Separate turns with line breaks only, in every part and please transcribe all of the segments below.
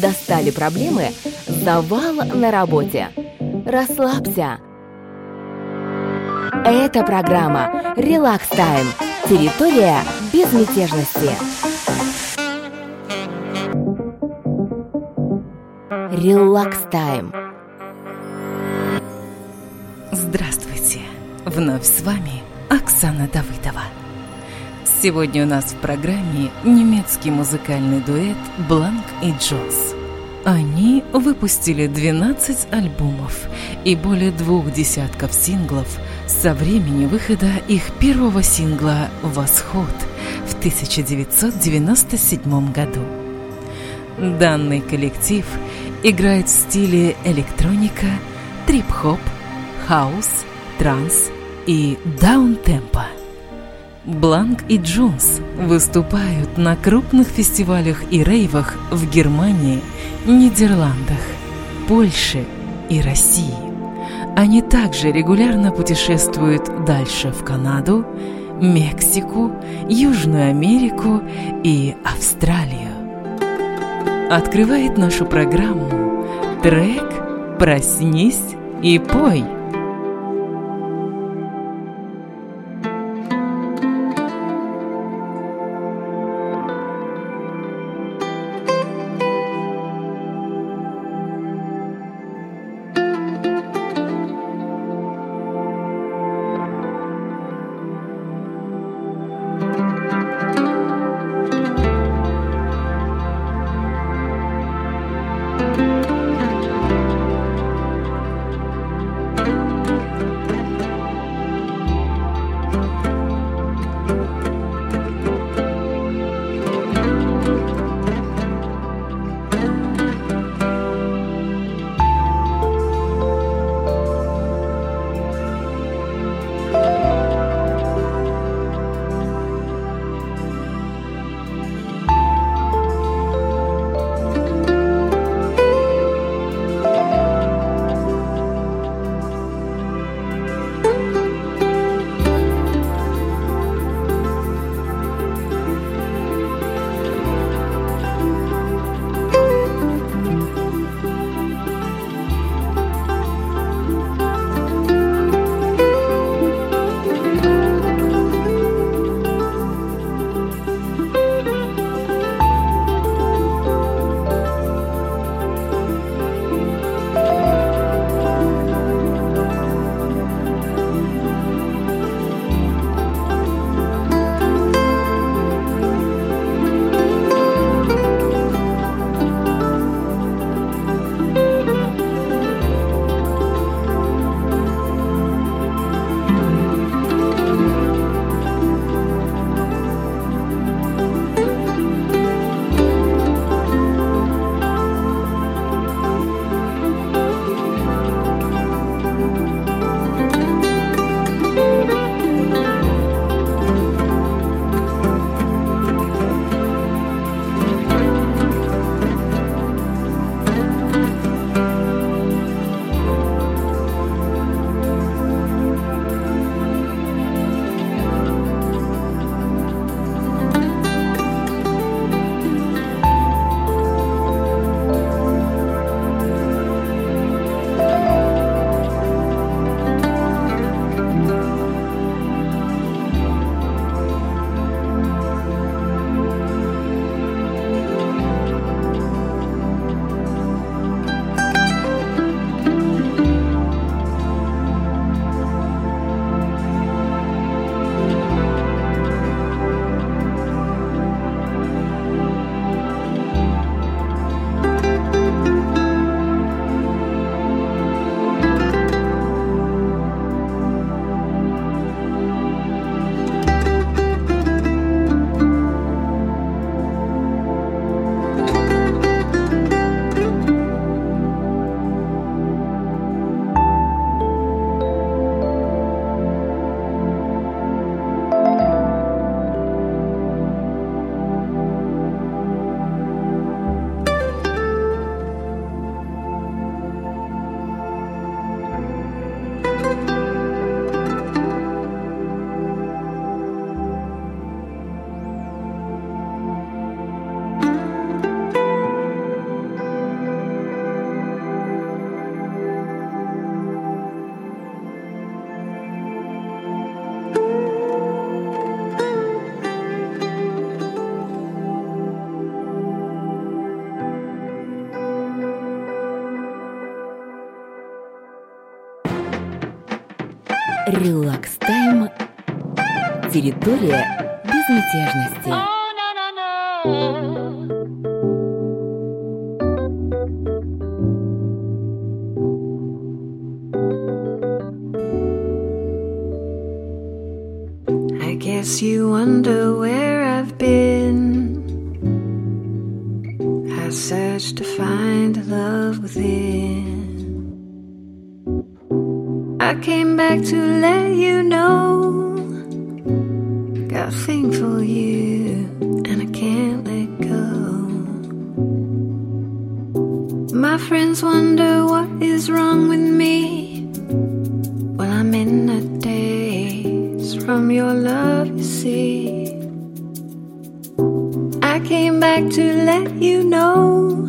Достали проблемы? Завал на работе. Расслабься. Это программа «Релакс Тайм». Территория безмятежности. Релакс Тайм.
Здравствуйте! Вновь с вами Оксана Давыдова. Сегодня у нас в программе немецкий музыкальный дуэт Бланк и Джонс. Они выпустили 12 альбомов и более двух десятков синглов со времени выхода их первого сингла «Восход» в 1997 году. Данный коллектив играет в стиле электроника, трип-хоп, хаус, транс и даунтемпо. Бланк и Джонс выступают на крупных фестивалях и рейвах в Германии, Нидерландах, Польше и России. Они также регулярно путешествуют дальше в Канаду, Мексику, Южную Америку и Австралию. Открывает нашу программу трек «Проснись и пой».
Релакс-тайм. Территория безмятежности.
like to let you know.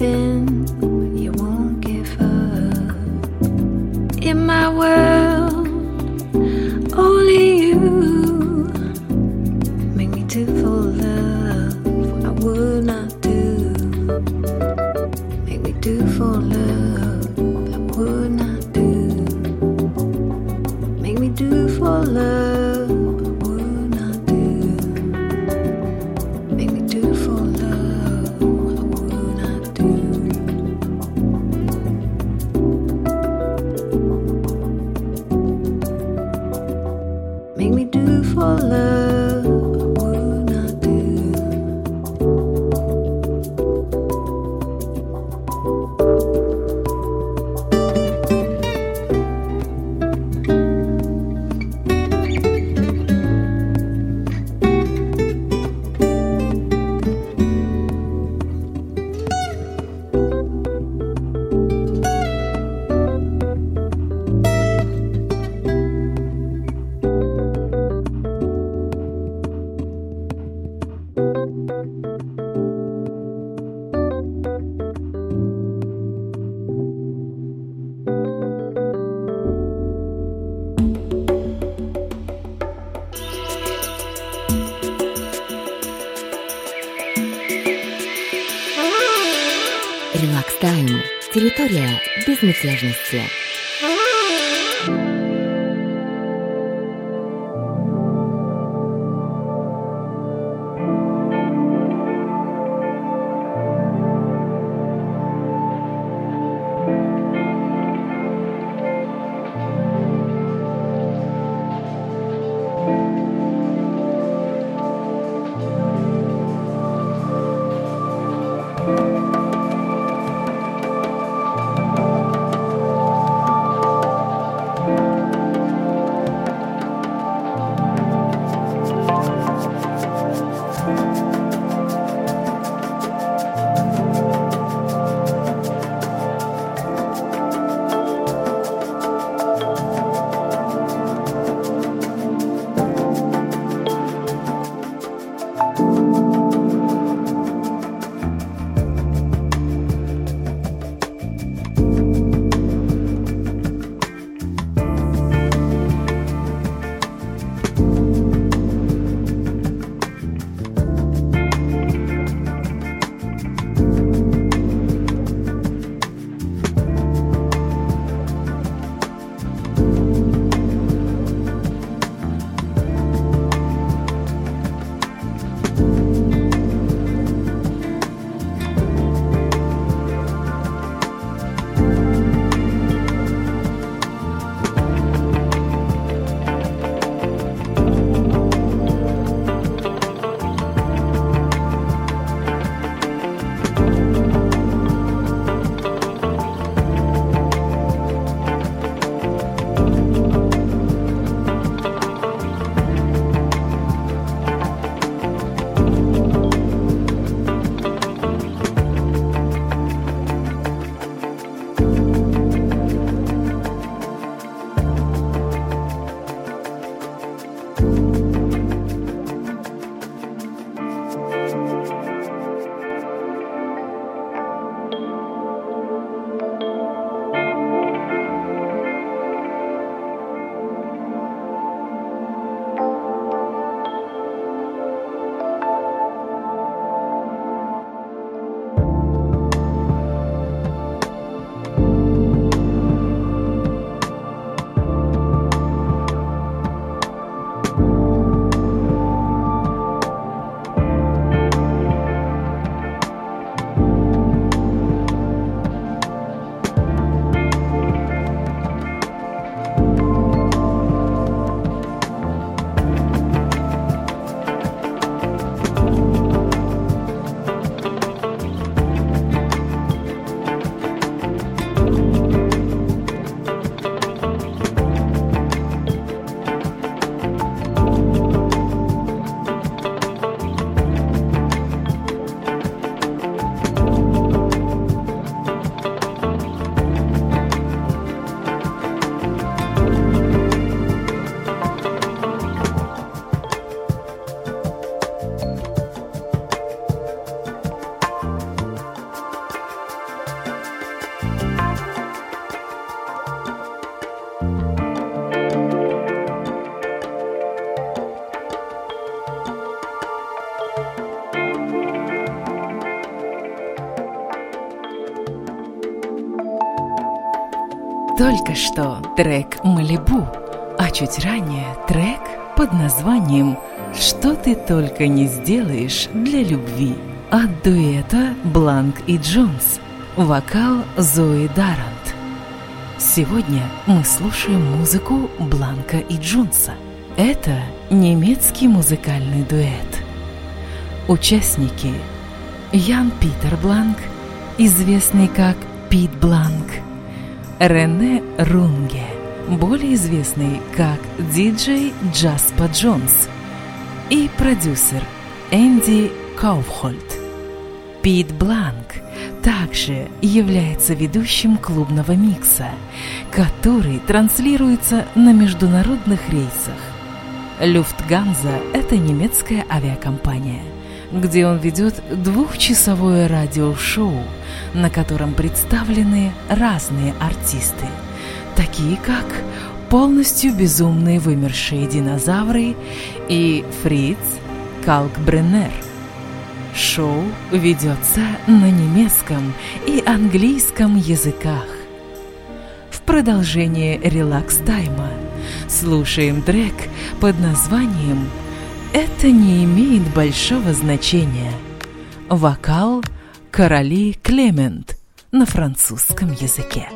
in, but you won't give up. In my world.
Территория безмятежности.
Только что трек «Малибу», а чуть ранее трек под названием «Что ты только не сделаешь для любви» от дуэта Бланк и Джонс, вокал Зои Дарант. Сегодня мы слушаем музыку Бланка и Джонса. Это немецкий музыкальный дуэт. Участники Ян Питер Бланк, известный как Пит Бланк – Рене Рунге, более известный как диджей Джаспа Джонс, и продюсер Энди Кауфхольд. Пит Бланк также является ведущим клубного микса, который транслируется на международных рейсах. Люфтганза – это немецкая авиакомпания – где он ведет двухчасовое радиошоу, на котором представлены разные артисты, такие как полностью безумные вымершие динозавры и Фриц Калкбреннер. Шоу ведется на немецком и английском языках. В продолжение релакс-тайма слушаем трек под названием это не имеет большого значения. Вокал «Короли Клемент» на французском языке.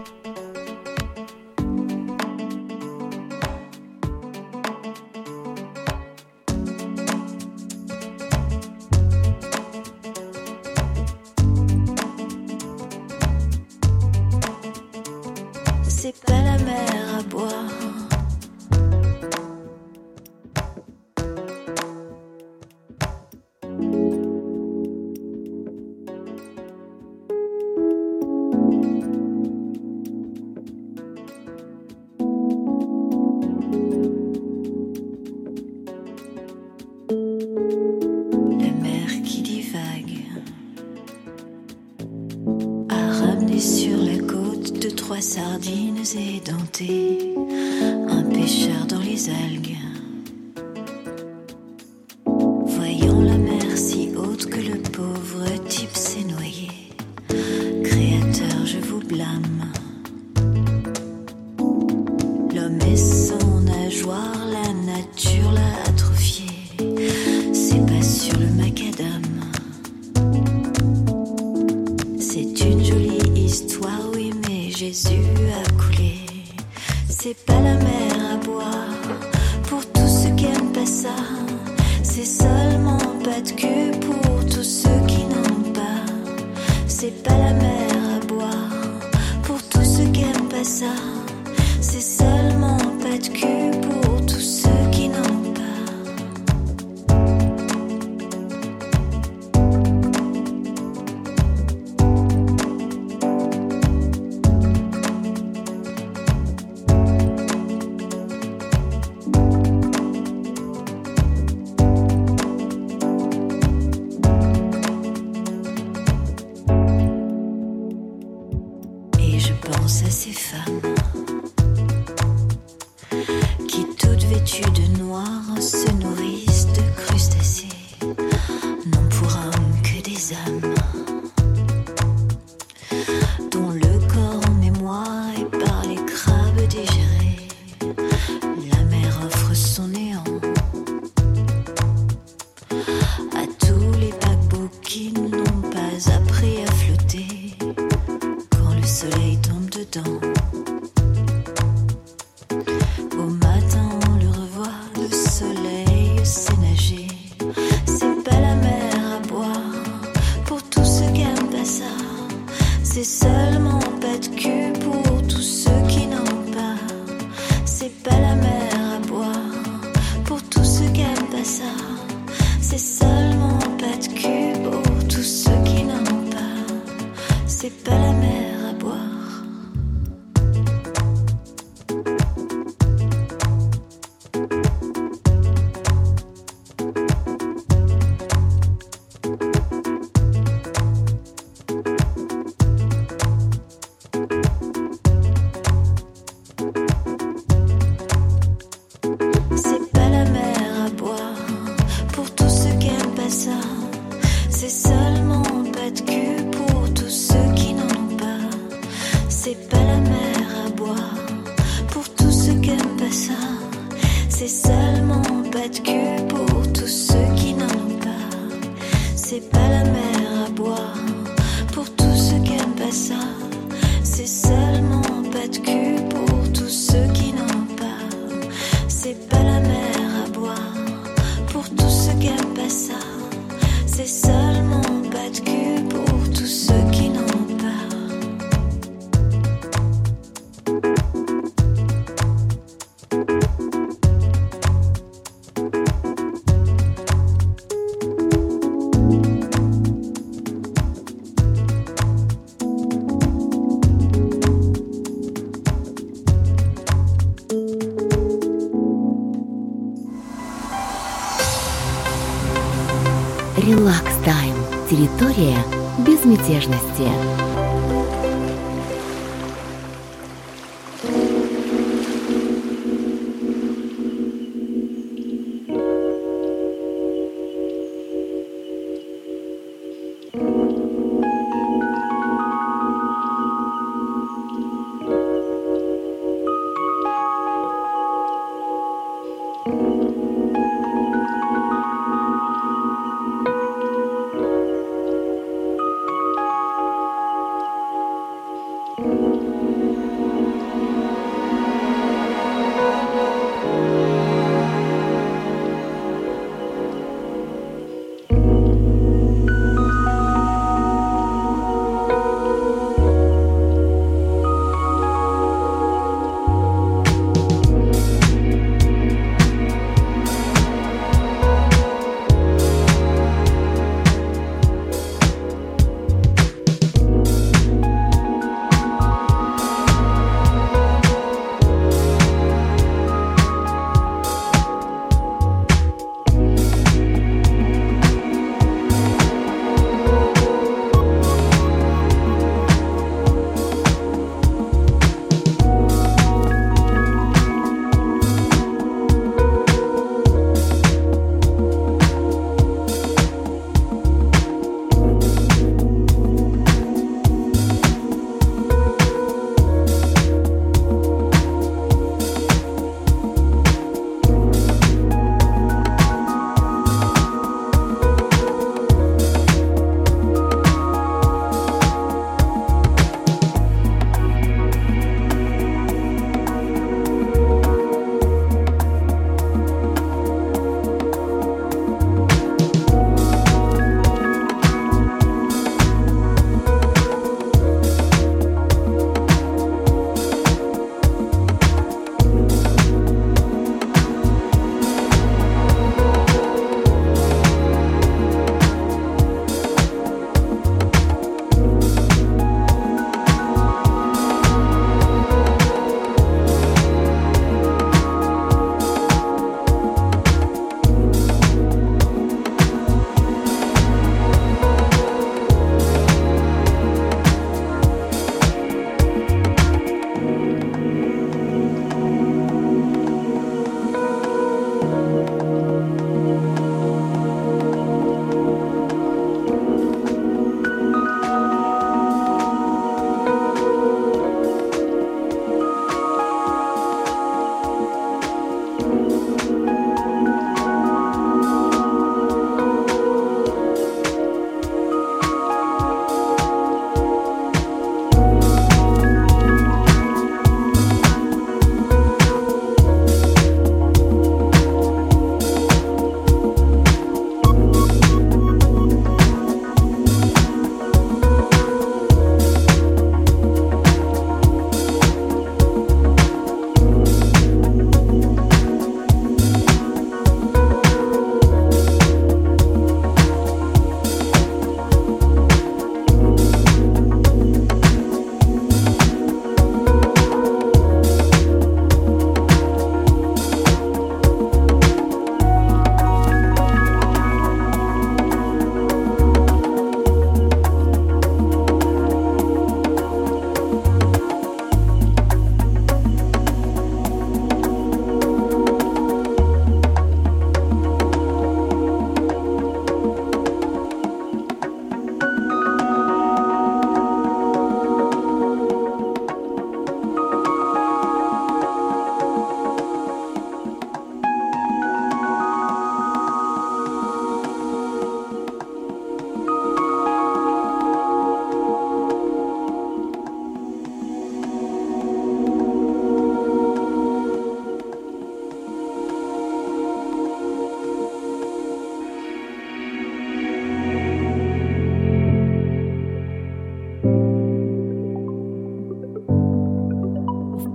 Территория безмятежности.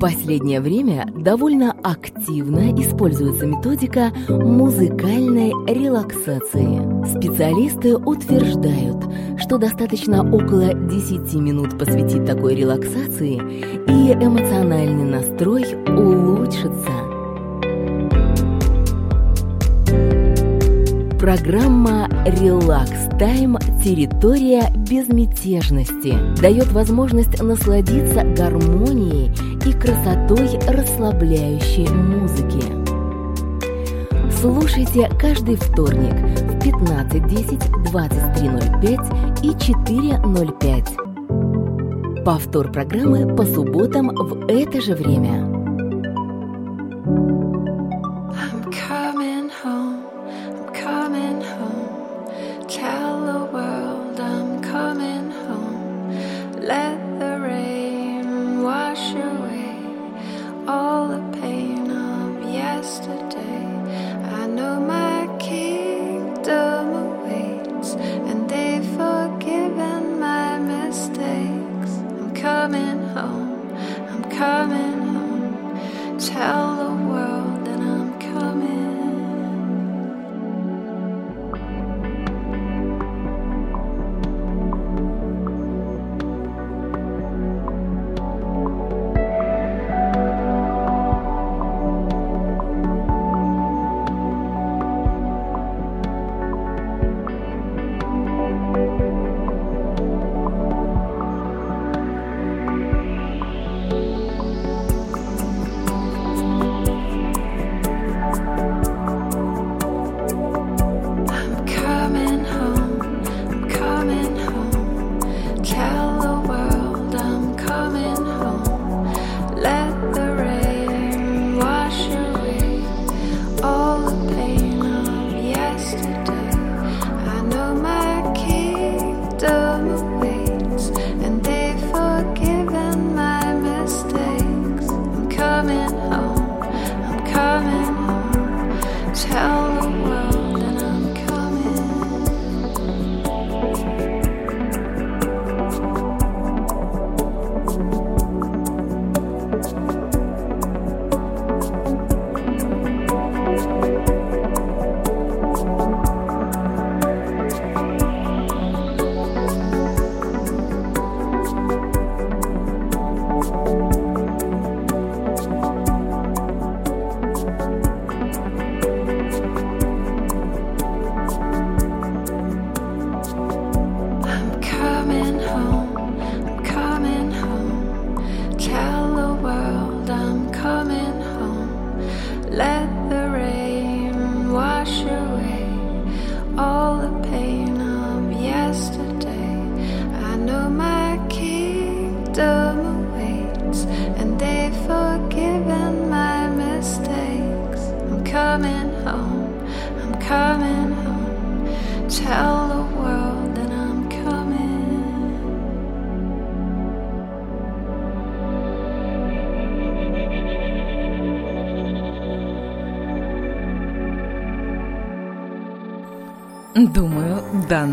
Последнее время довольно активно используется методика музыкальной релаксации. Специалисты утверждают, что достаточно около 10 минут посвятить такой релаксации, и эмоциональный настрой улучшится. Программа «Релакс Тайм. Территория безмятежности» дает возможность насладиться гармонией и красотой расслабляющей музыки. Слушайте каждый вторник в 15.10, 23.05 и 4.05. Повтор программы по субботам в это же время.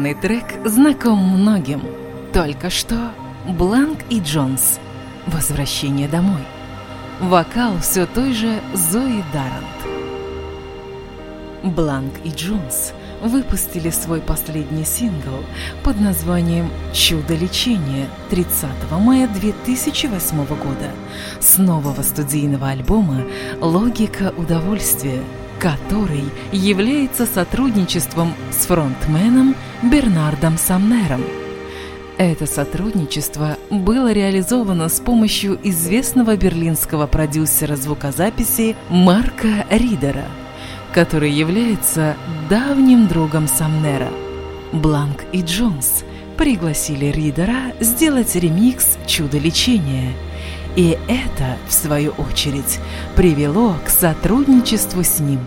Данный трек знаком многим. Только что Бланк и Джонс. Возвращение домой. Вокал все той же Зои Дарант. Бланк и Джонс выпустили свой последний сингл под названием «Чудо лечения» 30 мая 2008 года с нового студийного альбома «Логика удовольствия», который является сотрудничеством с фронтменом Бернардом Самнером. Это сотрудничество было реализовано с помощью известного берлинского продюсера звукозаписи Марка Ридера, который является давним другом Самнера. Бланк и Джонс пригласили Ридера сделать ремикс «Чудо лечения», и это, в свою очередь, привело к сотрудничеству с ним,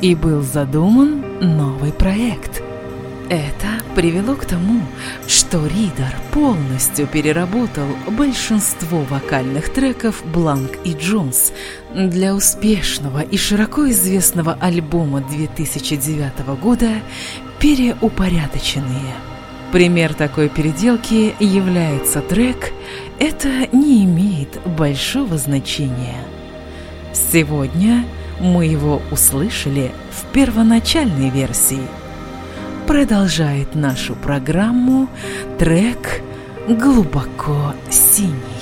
и был задуман новый проект. Это привело к тому, что Ридер полностью переработал большинство вокальных треков Бланк и Джонс для успешного и широко известного альбома 2009 года «Переупорядоченные». Пример такой переделки является трек это не имеет большого значения. Сегодня мы его услышали в первоначальной версии. Продолжает нашу программу трек «Глубоко синий».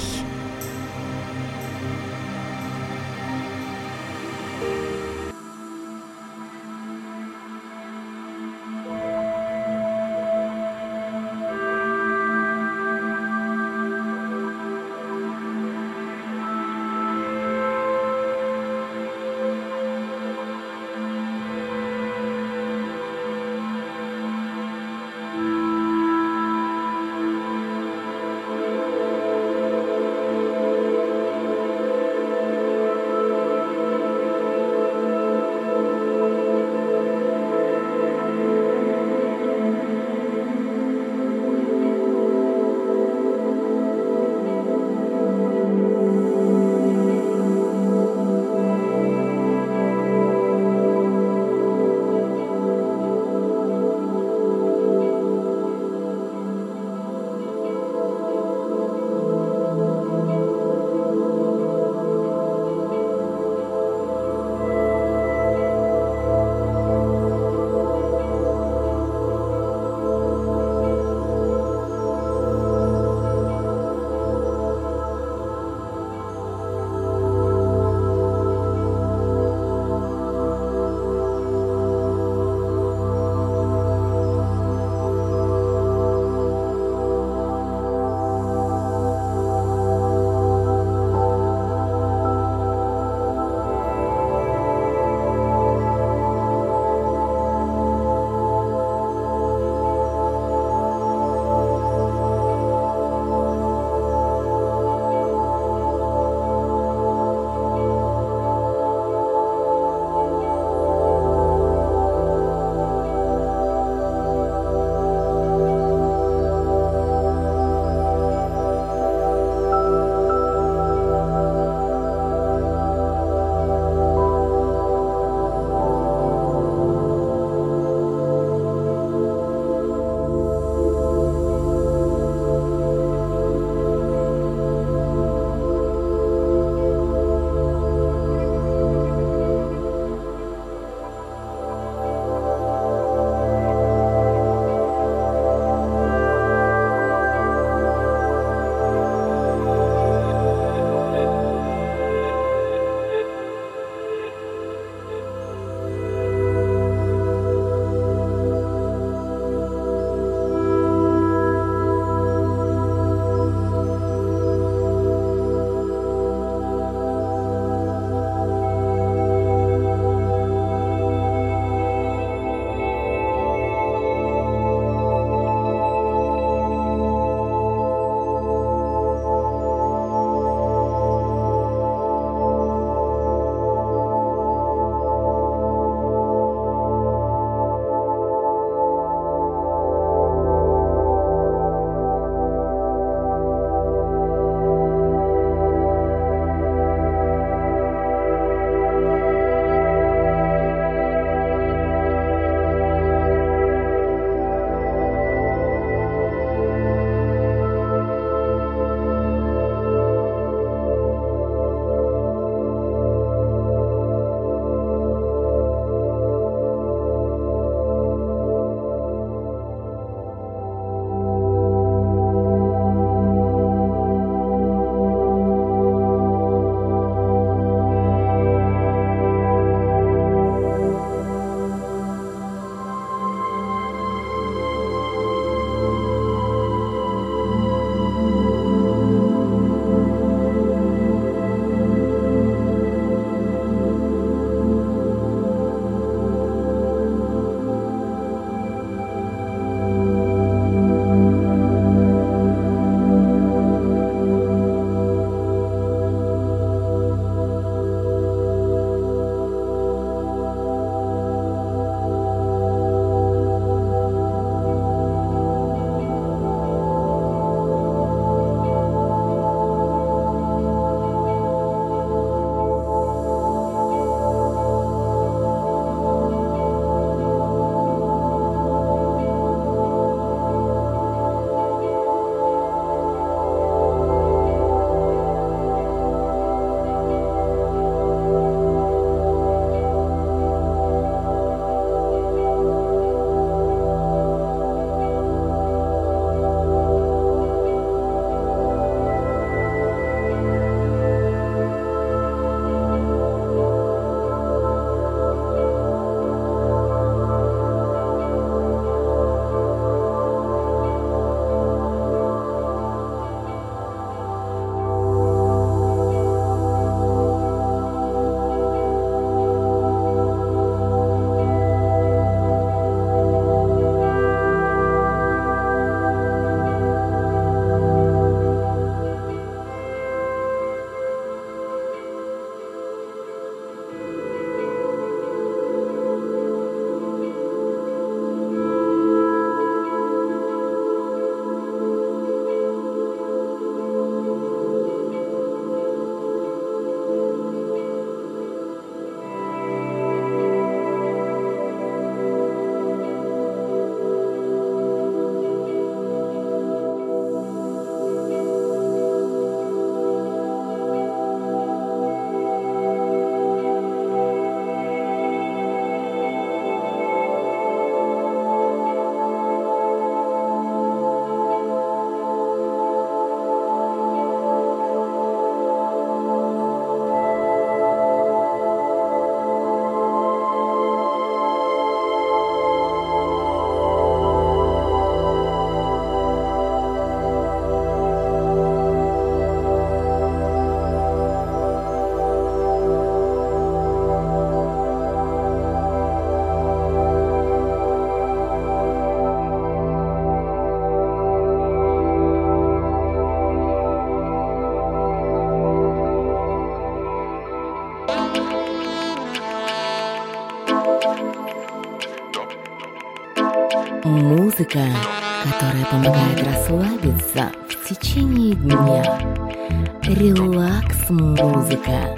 музыка.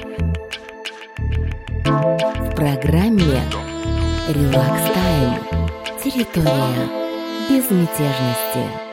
В программе «Релакс Тайм» территория безмятежности.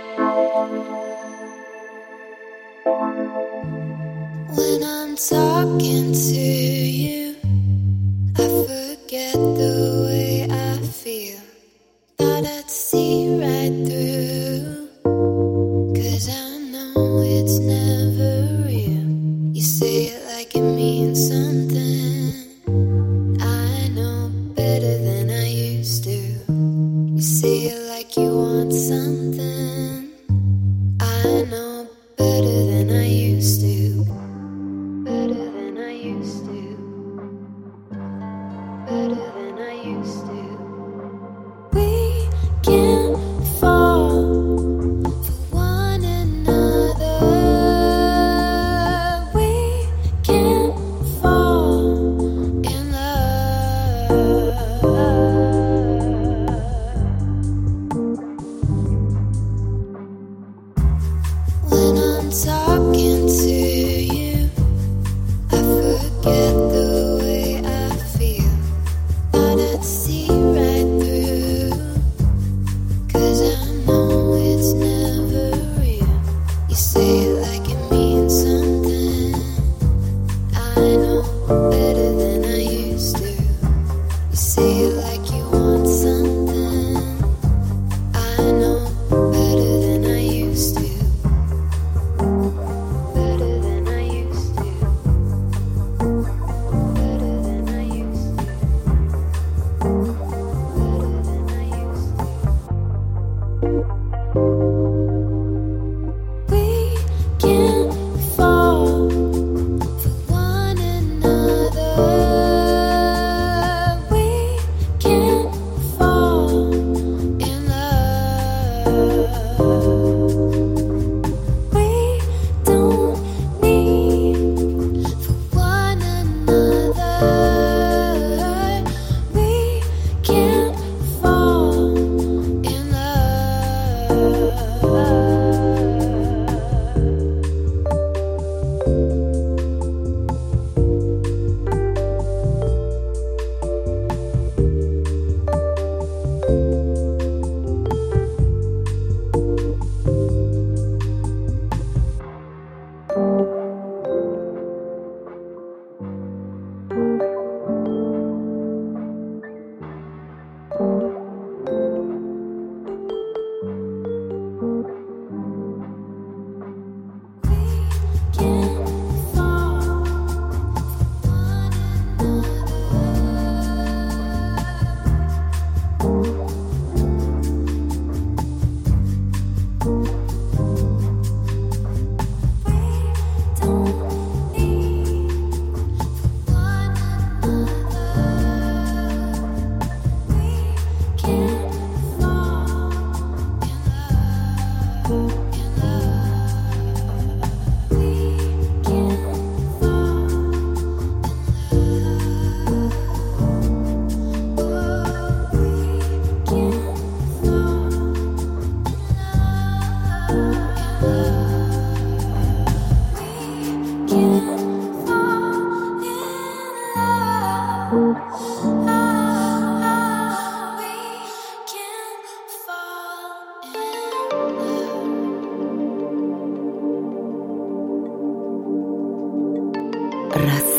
used to.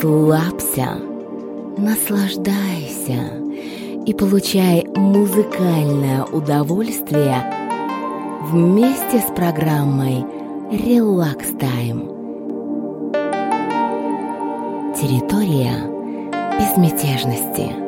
расслабься, наслаждайся и получай музыкальное удовольствие вместе с программой «Релакс Тайм». Территория безмятежности –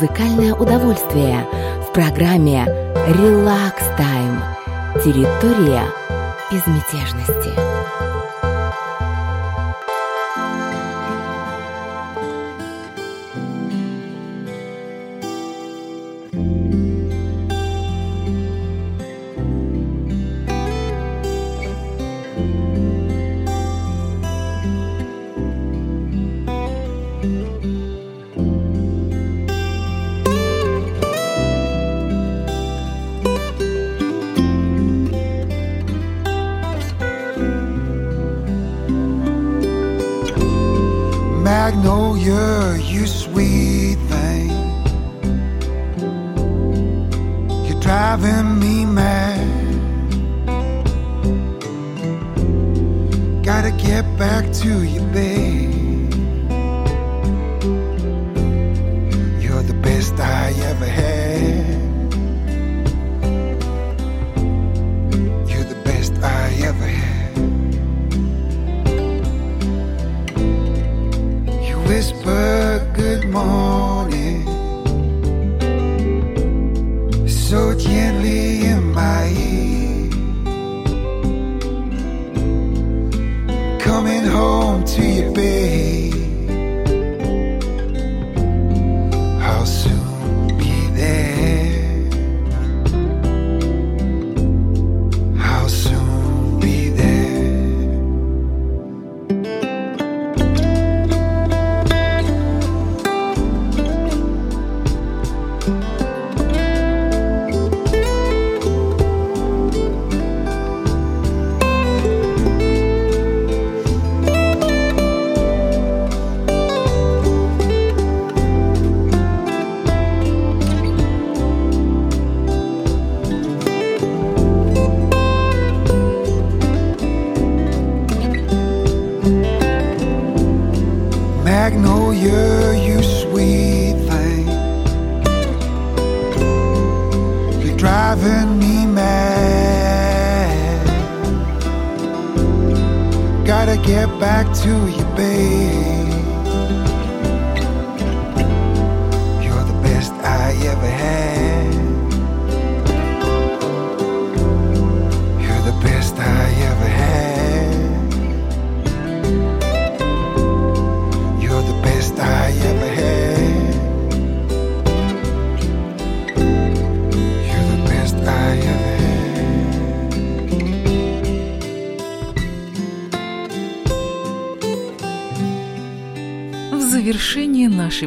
музыкальное удовольствие в программе «Relax Time» – территория безмятежности.
to you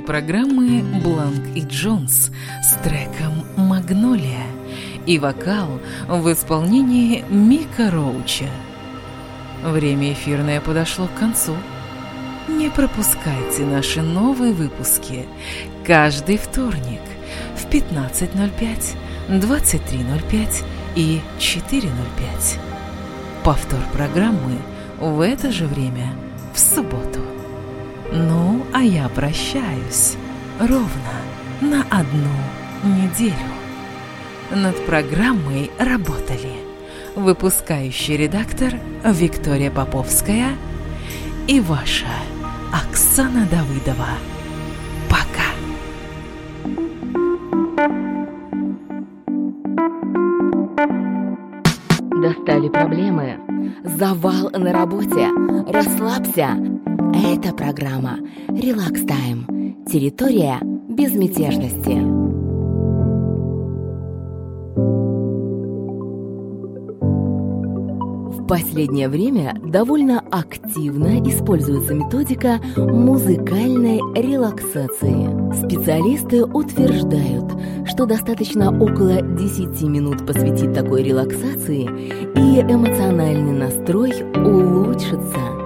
нашей программы Бланк и Джонс с треком «Магнолия» и вокал в исполнении Мика Роуча. Время эфирное подошло к концу. Не пропускайте наши новые выпуски каждый вторник в 15.05, 23.05 и 4.05. Повтор программы в это же время в субботу. Ну, а я прощаюсь ровно на одну неделю. Над программой работали выпускающий редактор Виктория Поповская и ваша Оксана Давыдова. Пока!
Достали проблемы? Завал на работе? Расслабься! Это программа «Релакс Тайм». Территория безмятежности. В последнее время довольно активно используется методика музыкальной релаксации. Специалисты утверждают, что достаточно около 10 минут посвятить такой релаксации, и эмоциональный настрой улучшится.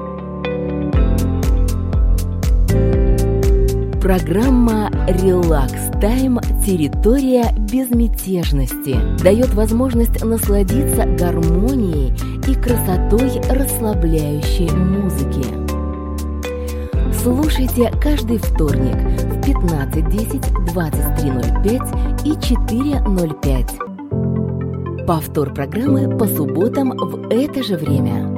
Программа «Релакс Тайм. Территория безмятежности» дает возможность насладиться гармонией и красотой расслабляющей музыки. Слушайте каждый вторник в 15.10, 23.05 и 4.05. Повтор программы по субботам в это же время.